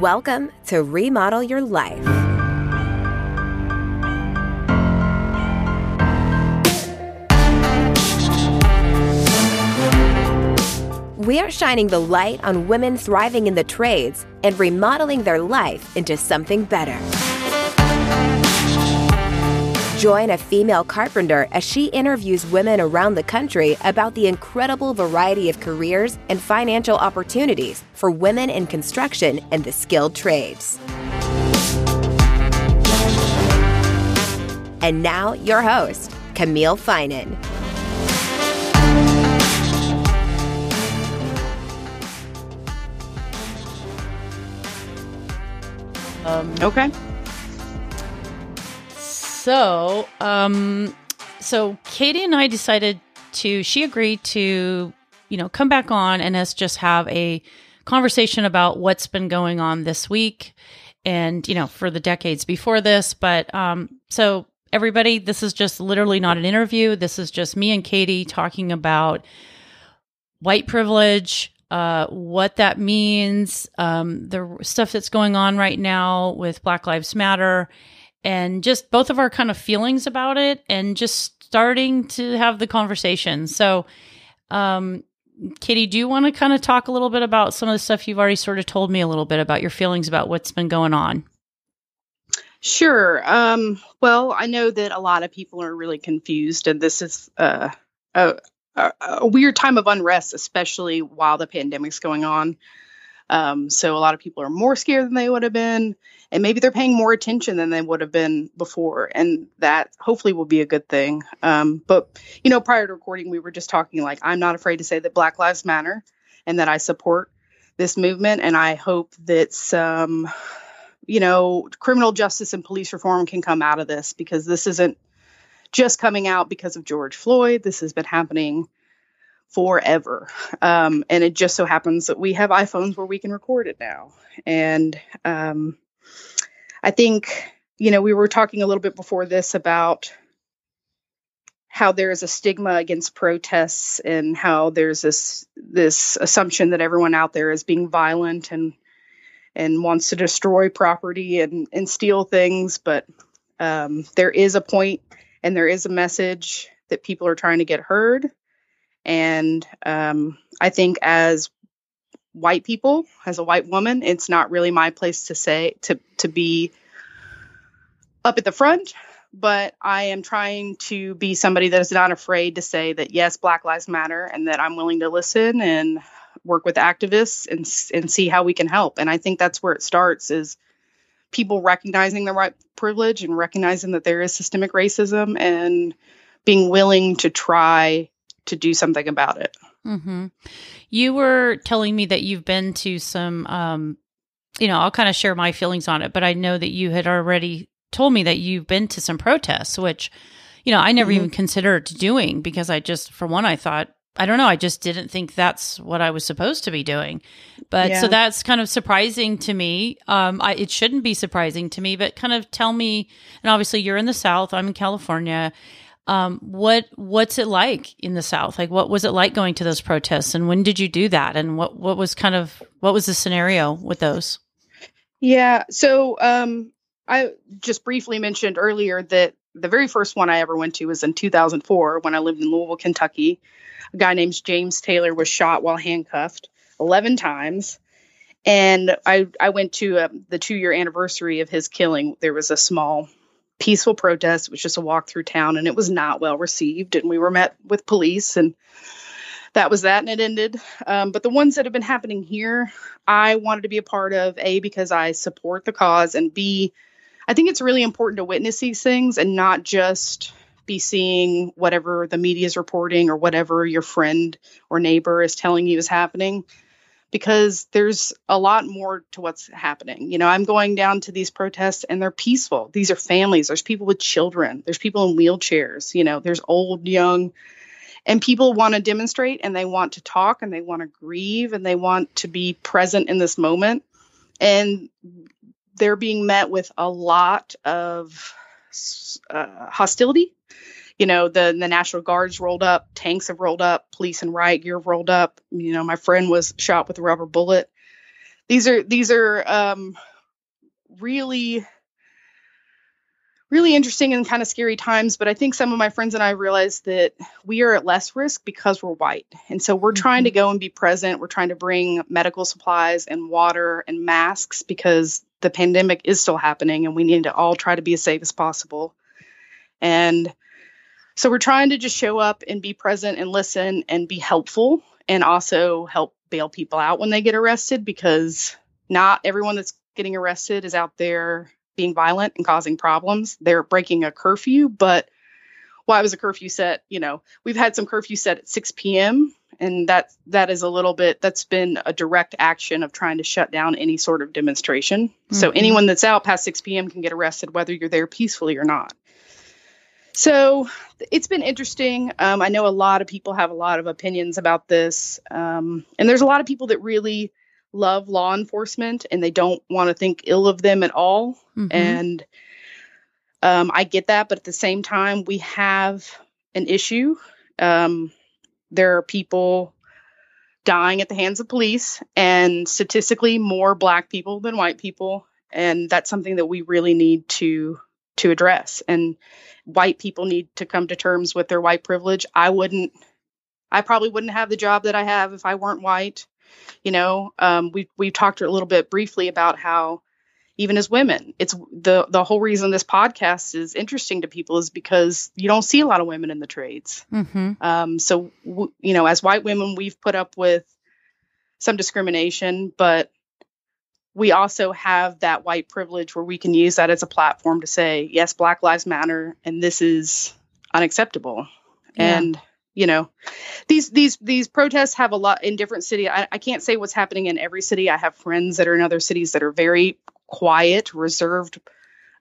Welcome to Remodel Your Life. We are shining the light on women thriving in the trades and remodeling their life into something better. Join a female carpenter as she interviews women around the country about the incredible variety of careers and financial opportunities for women in construction and the skilled trades. And now, your host, Camille Finan. Um, okay. So, um, so Katie and I decided to. She agreed to, you know, come back on and us just have a conversation about what's been going on this week, and you know, for the decades before this. But um, so everybody, this is just literally not an interview. This is just me and Katie talking about white privilege, uh, what that means, um, the stuff that's going on right now with Black Lives Matter, and just both of our kind of feelings about it, and just starting to have the conversation. So, um, do you want to kind of talk a little bit about some of the stuff you've already sort of told me a little bit about your feelings about what's been going on? Sure. Um, well, I know that a lot of people are really confused, and this is uh, a, a weird time of unrest, especially while the pandemic's going on. Um, so a lot of people are more scared than they would have been, and maybe they're paying more attention than they would have been before, and that hopefully will be a good thing. Um, but you know, prior to recording, we were just talking like I'm not afraid to say that Black Lives Matter, and that I support this movement, and I hope that some, you know, criminal justice and police reform can come out of this because this isn't just coming out because of George Floyd. This has been happening forever. Um, and it just so happens that we have iPhones where we can record it now. And um, I think, you know, we were talking a little bit before this about how there is a stigma against protests and how there's this this assumption that everyone out there is being violent and and wants to destroy property and and steal things but um, there is a point and there is a message that people are trying to get heard and um, I think as white people, as a white woman, it's not really my place to say to to be up at the front. But I am trying to be somebody that is not afraid to say that yes, Black Lives Matter, and that I'm willing to listen and work with activists and and see how we can help. And I think that's where it starts is people recognizing the right privilege and recognizing that there is systemic racism and being willing to try to do something about it. Mm-hmm. You were telling me that you've been to some, um, you know, I'll kind of share my feelings on it, but I know that you had already told me that you've been to some protests, which, you know, I never mm-hmm. even considered doing because I just, for one, I thought, I don't know, I just didn't think that's what I was supposed to be doing. But yeah. so that's kind of surprising to me. Um, I, it shouldn't be surprising to me, but kind of tell me, and obviously you're in the South, I'm in California um, what what's it like in the South? Like, what was it like going to those protests, and when did you do that? And what what was kind of what was the scenario with those? Yeah, so um, I just briefly mentioned earlier that the very first one I ever went to was in 2004 when I lived in Louisville, Kentucky. A guy named James Taylor was shot while handcuffed 11 times. And I, I went to uh, the two year anniversary of his killing. There was a small peaceful protest. It was just a walk through town and it was not well received. And we were met with police and that was that and it ended. Um, but the ones that have been happening here, I wanted to be a part of A, because I support the cause, and B, I think it's really important to witness these things and not just be seeing whatever the media is reporting or whatever your friend or neighbor is telling you is happening because there's a lot more to what's happening. You know, I'm going down to these protests and they're peaceful. These are families. There's people with children. There's people in wheelchairs. You know, there's old, young, and people want to demonstrate and they want to talk and they want to grieve and they want to be present in this moment. And they're being met with a lot of uh, hostility you know the the national guards rolled up tanks have rolled up police and riot gear rolled up you know my friend was shot with a rubber bullet these are these are um, really really interesting and kind of scary times but i think some of my friends and i realized that we are at less risk because we're white and so we're mm-hmm. trying to mm-hmm. go and be present we're trying to bring medical supplies and water and masks because the pandemic is still happening and we need to all try to be as safe as possible and so we're trying to just show up and be present and listen and be helpful and also help bail people out when they get arrested because not everyone that's getting arrested is out there being violent and causing problems. They're breaking a curfew, but why was a curfew set? You know, we've had some curfew set at 6 p.m. and that that is a little bit that's been a direct action of trying to shut down any sort of demonstration. Mm-hmm. So anyone that's out past 6 p.m. can get arrested whether you're there peacefully or not. So it's been interesting. Um, I know a lot of people have a lot of opinions about this, um, and there's a lot of people that really love law enforcement and they don't want to think ill of them at all. Mm-hmm. And um, I get that, but at the same time, we have an issue. Um, there are people dying at the hands of police, and statistically, more Black people than white people, and that's something that we really need to to address. And white people need to come to terms with their white privilege. I wouldn't. I probably wouldn't have the job that I have if I weren't white. You know, um, we we talked a little bit briefly about how even as women, it's the the whole reason this podcast is interesting to people is because you don't see a lot of women in the trades. Mm-hmm. Um, so w- you know, as white women, we've put up with some discrimination, but we also have that white privilege where we can use that as a platform to say, yes, Black Lives Matter, and this is unacceptable. Yeah. And you know these these these protests have a lot in different city I, I can't say what's happening in every city i have friends that are in other cities that are very quiet reserved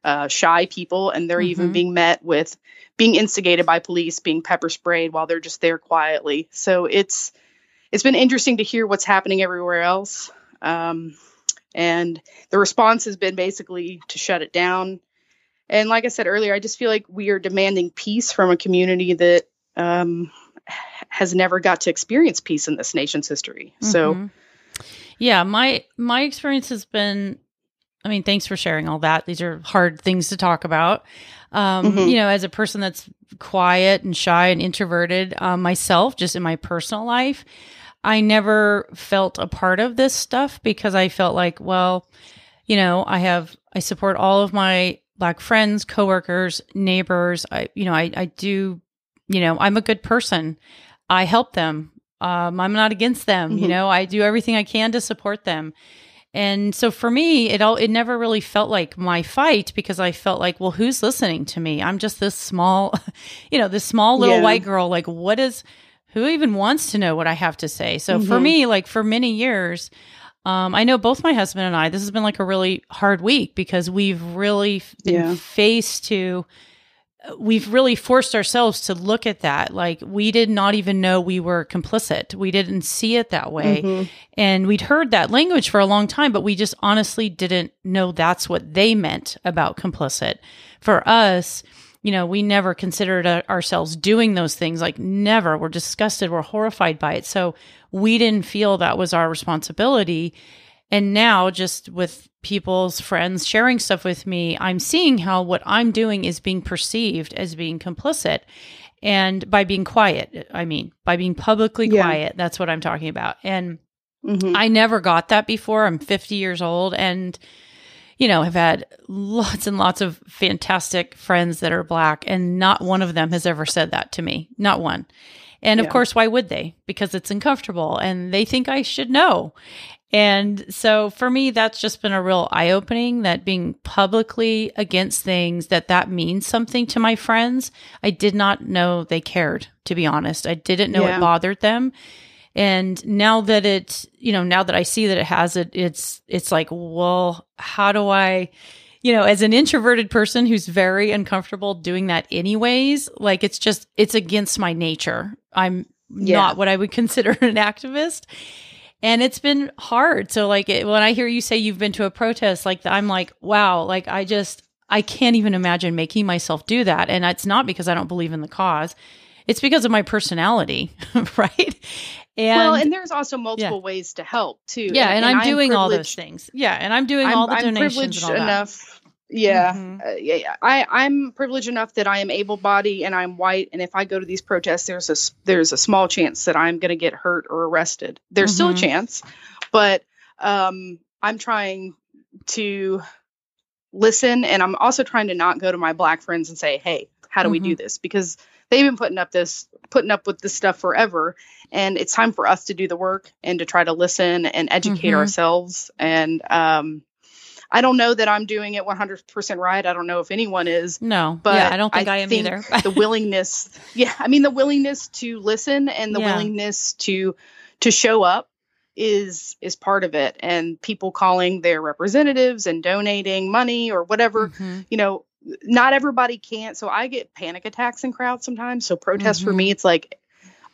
uh, shy people and they're mm-hmm. even being met with being instigated by police being pepper sprayed while they're just there quietly so it's it's been interesting to hear what's happening everywhere else um, and the response has been basically to shut it down and like i said earlier i just feel like we are demanding peace from a community that um, has never got to experience peace in this nation's history. Mm-hmm. So yeah, my my experience has been I mean, thanks for sharing all that. These are hard things to talk about. Um, mm-hmm. you know, as a person that's quiet and shy and introverted, um, myself, just in my personal life, I never felt a part of this stuff because I felt like, well, you know, I have, I support all of my black friends, coworkers, neighbors. I, you know, I, I do you know, I'm a good person. I help them. Um, I'm not against them. Mm-hmm. You know, I do everything I can to support them. And so for me, it all it never really felt like my fight because I felt like, well, who's listening to me? I'm just this small, you know, this small little yeah. white girl. Like, what is who even wants to know what I have to say? So mm-hmm. for me, like for many years, um, I know both my husband and I, this has been like a really hard week because we've really been yeah. faced to we've really forced ourselves to look at that. Like we did not even know we were complicit. We didn't see it that way. Mm-hmm. And we'd heard that language for a long time, but we just honestly didn't know that's what they meant about complicit. For us, you know, we never considered uh, ourselves doing those things. Like never. We're disgusted. We're horrified by it. So we didn't feel that was our responsibility. And now, just with people's friends sharing stuff with me, I'm seeing how what I'm doing is being perceived as being complicit. And by being quiet, I mean, by being publicly yeah. quiet, that's what I'm talking about. And mm-hmm. I never got that before. I'm 50 years old and, you know, have had lots and lots of fantastic friends that are black, and not one of them has ever said that to me. Not one. And of yeah. course, why would they? Because it's uncomfortable and they think I should know. And so for me, that's just been a real eye opening that being publicly against things that that means something to my friends. I did not know they cared, to be honest. I didn't know yeah. it bothered them. And now that it, you know, now that I see that it has it, it's, it's like, well, how do I, you know, as an introverted person who's very uncomfortable doing that anyways, like it's just, it's against my nature. I'm yeah. not what I would consider an activist and it's been hard. So like it, when I hear you say you've been to a protest, like I'm like, wow, like I just I can't even imagine making myself do that. And it's not because I don't believe in the cause. It's because of my personality, right? And, well, and there's also multiple yeah. ways to help too. Yeah, and, and, and I'm, I'm doing all those things. Yeah, and I'm doing I'm, all the I'm donations and all enough. Yeah, mm-hmm. uh, yeah, yeah. I I'm privileged enough that I am able-bodied and I'm white, and if I go to these protests, there's a there's a small chance that I'm going to get hurt or arrested. There's mm-hmm. still a mm-hmm. chance, but um, I'm trying to listen, and I'm also trying to not go to my black friends and say, "Hey, how do mm-hmm. we do mm-hmm. this?" Because they've been putting up this putting up with this stuff forever and it's time for us to do the work and to try to listen and educate mm-hmm. ourselves and um, I don't know that I'm doing it 100% right. I don't know if anyone is. No, but yeah, I don't think I, I am think either. the willingness, yeah, I mean the willingness to listen and the yeah. willingness to to show up is is part of it and people calling their representatives and donating money or whatever, mm-hmm. you know, not everybody can't. So I get panic attacks in crowds sometimes. So protest mm-hmm. for me, mm-hmm. it's like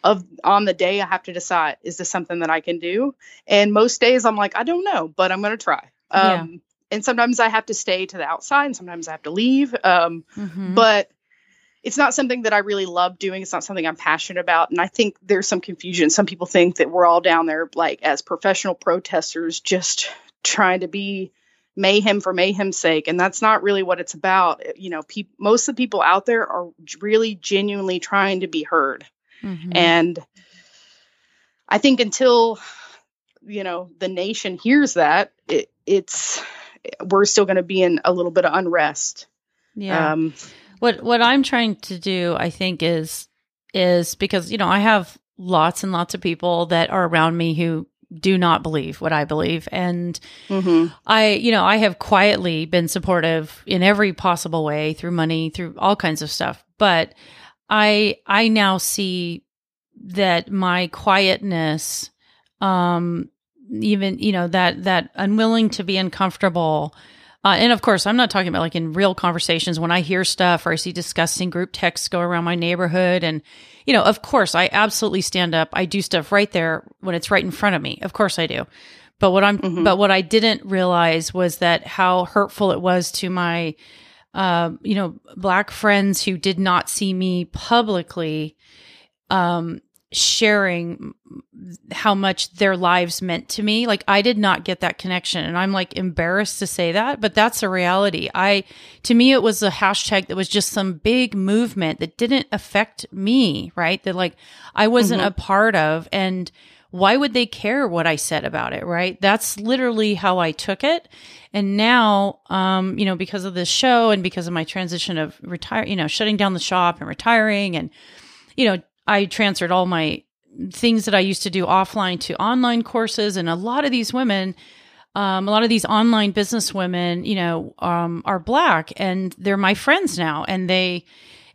of on the day I have to decide is this something that I can do? And most days I'm like I don't know, but I'm going to try. Um, yeah. And sometimes I have to stay to the outside, and sometimes I have to leave. Um, mm-hmm. But it's not something that I really love doing. It's not something I'm passionate about. And I think there's some confusion. Some people think that we're all down there like as professional protesters, just trying to be mayhem for mayhem's sake. And that's not really what it's about. You know pe- most of the people out there are really genuinely trying to be heard. Mm-hmm. and i think until you know the nation hears that it, it's we're still going to be in a little bit of unrest. Yeah. Um, what what i'm trying to do i think is is because you know i have lots and lots of people that are around me who do not believe what I believe. And mm-hmm. I, you know, I have quietly been supportive in every possible way through money, through all kinds of stuff. But I, I now see that my quietness, um, even, you know, that, that unwilling to be uncomfortable, uh, and of course, I'm not talking about like in real conversations when I hear stuff or I see disgusting group texts go around my neighborhood. And, you know, of course, I absolutely stand up. I do stuff right there when it's right in front of me. Of course I do. But what I'm, mm-hmm. but what I didn't realize was that how hurtful it was to my, uh, you know, black friends who did not see me publicly, um, sharing how much their lives meant to me. Like I did not get that connection and I'm like embarrassed to say that, but that's a reality. I to me it was a hashtag that was just some big movement that didn't affect me, right? That like I wasn't mm-hmm. a part of and why would they care what I said about it, right? That's literally how I took it. And now, um, you know, because of this show and because of my transition of retire, you know, shutting down the shop and retiring and, you know, I transferred all my things that I used to do offline to online courses. And a lot of these women, um, a lot of these online business women, you know, um, are black and they're my friends now. And they,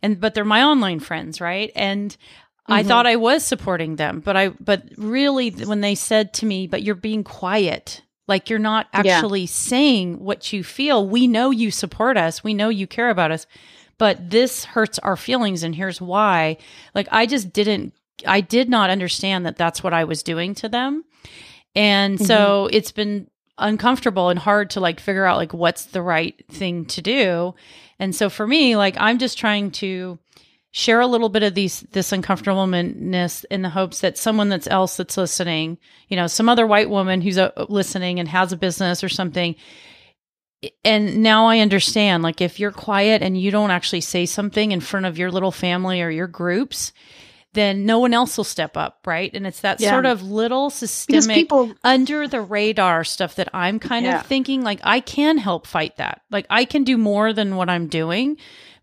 and, but they're my online friends, right? And mm-hmm. I thought I was supporting them, but I, but really when they said to me, but you're being quiet, like you're not actually yeah. saying what you feel. We know you support us. We know you care about us but this hurts our feelings and here's why. Like i just didn't i did not understand that that's what i was doing to them. And mm-hmm. so it's been uncomfortable and hard to like figure out like what's the right thing to do. And so for me like i'm just trying to share a little bit of these this uncomfortableness in the hopes that someone that's else that's listening you know some other white woman who's uh, listening and has a business or something and now I understand like if you're quiet and you don't actually say something in front of your little family or your groups, then no one else will step up, right? And it's that yeah. sort of little systemic people, under the radar stuff that I'm kind yeah. of thinking like I can help fight that. Like I can do more than what I'm doing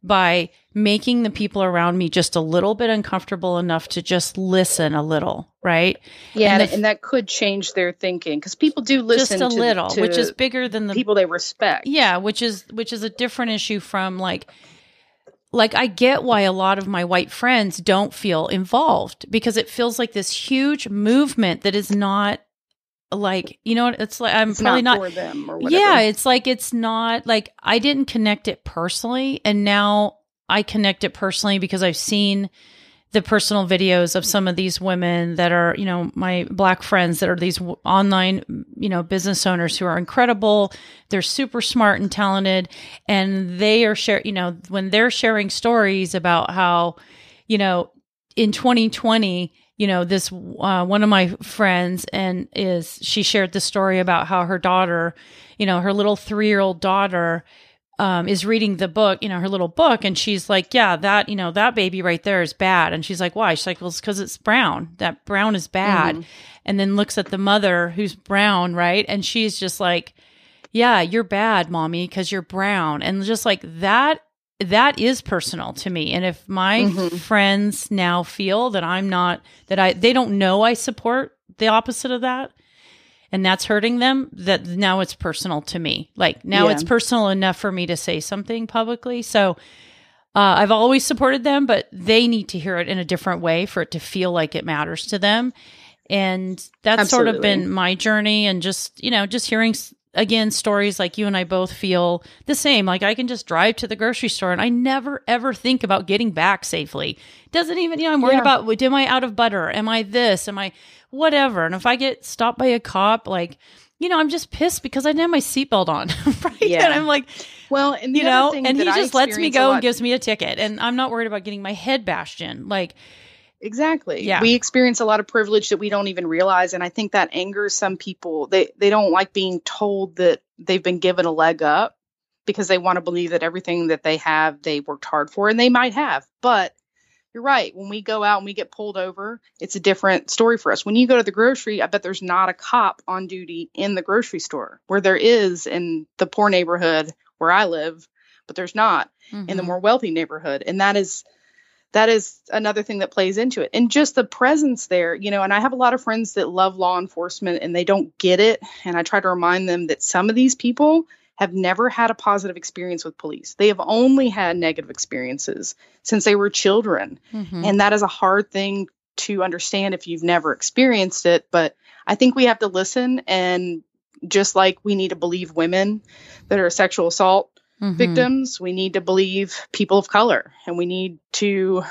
by making the people around me just a little bit uncomfortable enough to just listen a little, right? Yeah, and, the, and that could change their thinking because people do listen just a to, little, to which is bigger than the people they respect. Yeah, which is which is a different issue from like like I get why a lot of my white friends don't feel involved because it feels like this huge movement that is not like you know it's like i'm it's probably not, not them or whatever. yeah it's like it's not like i didn't connect it personally and now i connect it personally because i've seen the personal videos of some of these women that are you know my black friends that are these online you know business owners who are incredible they're super smart and talented and they are share you know when they're sharing stories about how you know in 2020, you know, this uh, one of my friends and is she shared the story about how her daughter, you know, her little three year old daughter um, is reading the book, you know, her little book, and she's like, "Yeah, that you know, that baby right there is bad." And she's like, "Why?" She's like, "Well, it's because it's brown. That brown is bad." Mm-hmm. And then looks at the mother who's brown, right? And she's just like, "Yeah, you're bad, mommy, because you're brown." And just like that, that is personal to me. And if my mm-hmm. friends now feel that I'm not that I they don't know I support the opposite of that, and that's hurting them, that now it's personal to me. Like now yeah. it's personal enough for me to say something publicly. So uh, I've always supported them, but they need to hear it in a different way for it to feel like it matters to them. And that's Absolutely. sort of been my journey and just, you know, just hearing again stories like you and I both feel the same. Like I can just drive to the grocery store and I never ever think about getting back safely. Doesn't even, you know, I'm worried yeah. about am I out of butter? Am I this? Am I whatever. And if I get stopped by a cop, like, you know, I'm just pissed because I didn't have my seatbelt on. right. Yeah. And I'm like, well, and you know, and he just lets me go and gives me a ticket. And I'm not worried about getting my head bashed in. Like, Exactly. Yeah. We experience a lot of privilege that we don't even realize. And I think that angers some people. They they don't like being told that they've been given a leg up because they want to believe that everything that they have they worked hard for and they might have. But you're right. When we go out and we get pulled over, it's a different story for us. When you go to the grocery, I bet there's not a cop on duty in the grocery store where there is in the poor neighborhood where I live, but there's not mm-hmm. in the mm-hmm. more wealthy neighborhood. And that is that is another thing that plays into it. And just the presence there, you know, and I have a lot of friends that love law enforcement and they don't get it. And I try to remind them that some of these people have never had a positive experience with police. They have only had negative experiences since they were children. Mm-hmm. And that is a hard thing to understand if you've never experienced it. But I think we have to listen and just like we need to believe women that are sexual assault mm-hmm. victims, we need to believe people of color and we need to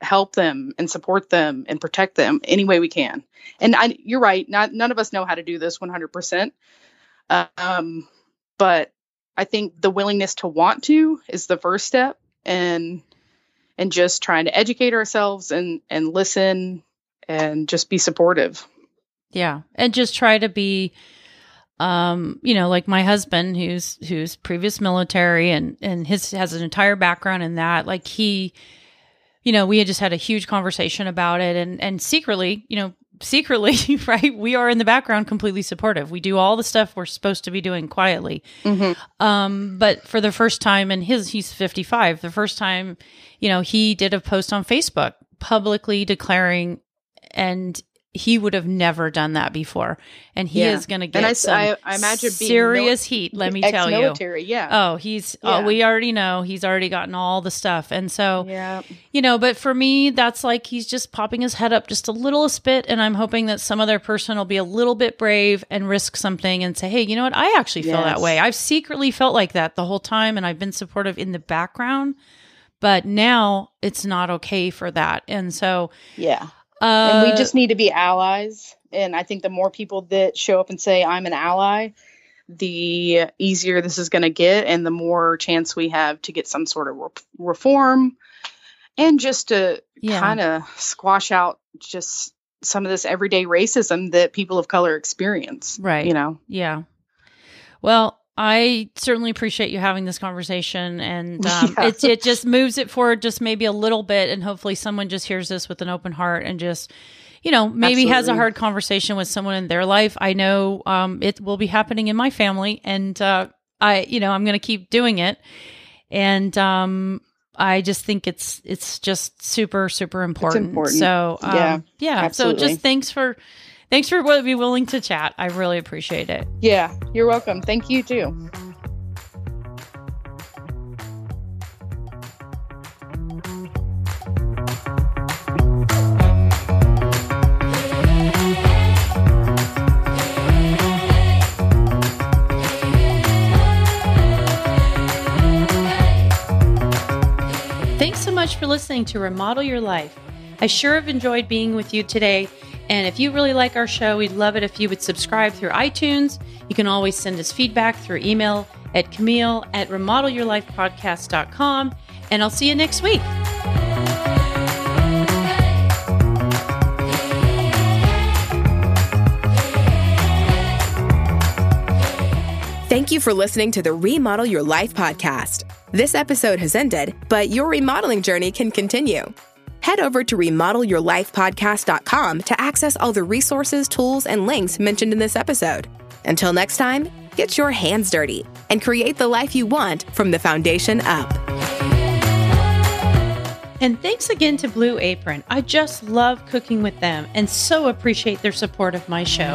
help them and support them and protect them any way we can. And I, you're right, not none of us know how to do this 100%. Um, but I think the willingness to want to is the first step and and just trying to educate ourselves and and listen and just be supportive. Yeah. And just try to be um you know like my husband who's who's previous military and and his has an entire background in that like he you know we had just had a huge conversation about it and and secretly you know secretly, right, we are in the background completely supportive. We do all the stuff we're supposed to be doing quietly. Mm-hmm. Um, but for the first time in his, he's 55, the first time, you know, he did a post on Facebook publicly declaring and he would have never done that before, and he yeah. is going to get I, some I, I imagine serious mil- heat. Let me tell you, yeah. Oh, he's. Oh, yeah. Oh, we already know he's already gotten all the stuff, and so yeah, you know. But for me, that's like he's just popping his head up just a little spit, and I'm hoping that some other person will be a little bit brave and risk something and say, hey, you know what? I actually feel yes. that way. I've secretly felt like that the whole time, and I've been supportive in the background but now it's not okay for that and so yeah uh, and we uh, just need to be allies. And I think the more people that show up and say, I'm an ally, the easier this is going to get, and the more chance we have to get some sort of re- reform and just to yeah. kind of squash out just some of this everyday racism that people of color experience. Right. You know? Yeah. Well, I certainly appreciate you having this conversation, and um, yeah. it it just moves it forward just maybe a little bit, and hopefully someone just hears this with an open heart and just you know maybe Absolutely. has a hard conversation with someone in their life. I know um, it will be happening in my family, and uh, I you know I'm going to keep doing it, and um, I just think it's it's just super super important. important. So um, yeah, yeah. Absolutely. So just thanks for Thanks for being willing to chat. I really appreciate it. Yeah, you're welcome. Thank you too. Thanks so much for listening to Remodel Your Life. I sure have enjoyed being with you today and if you really like our show, we'd love it if you would subscribe through iTunes. You can always send us feedback through email at Camille at remodelyourlifepodcast.com. And I'll see you next week. Thank you for listening to the Remodel Your Life podcast. This episode has ended, but your remodeling journey can continue. Head over to remodelyourlifepodcast.com to access all the resources, tools, and links mentioned in this episode. Until next time, get your hands dirty and create the life you want from the foundation up. And thanks again to Blue Apron. I just love cooking with them and so appreciate their support of my show.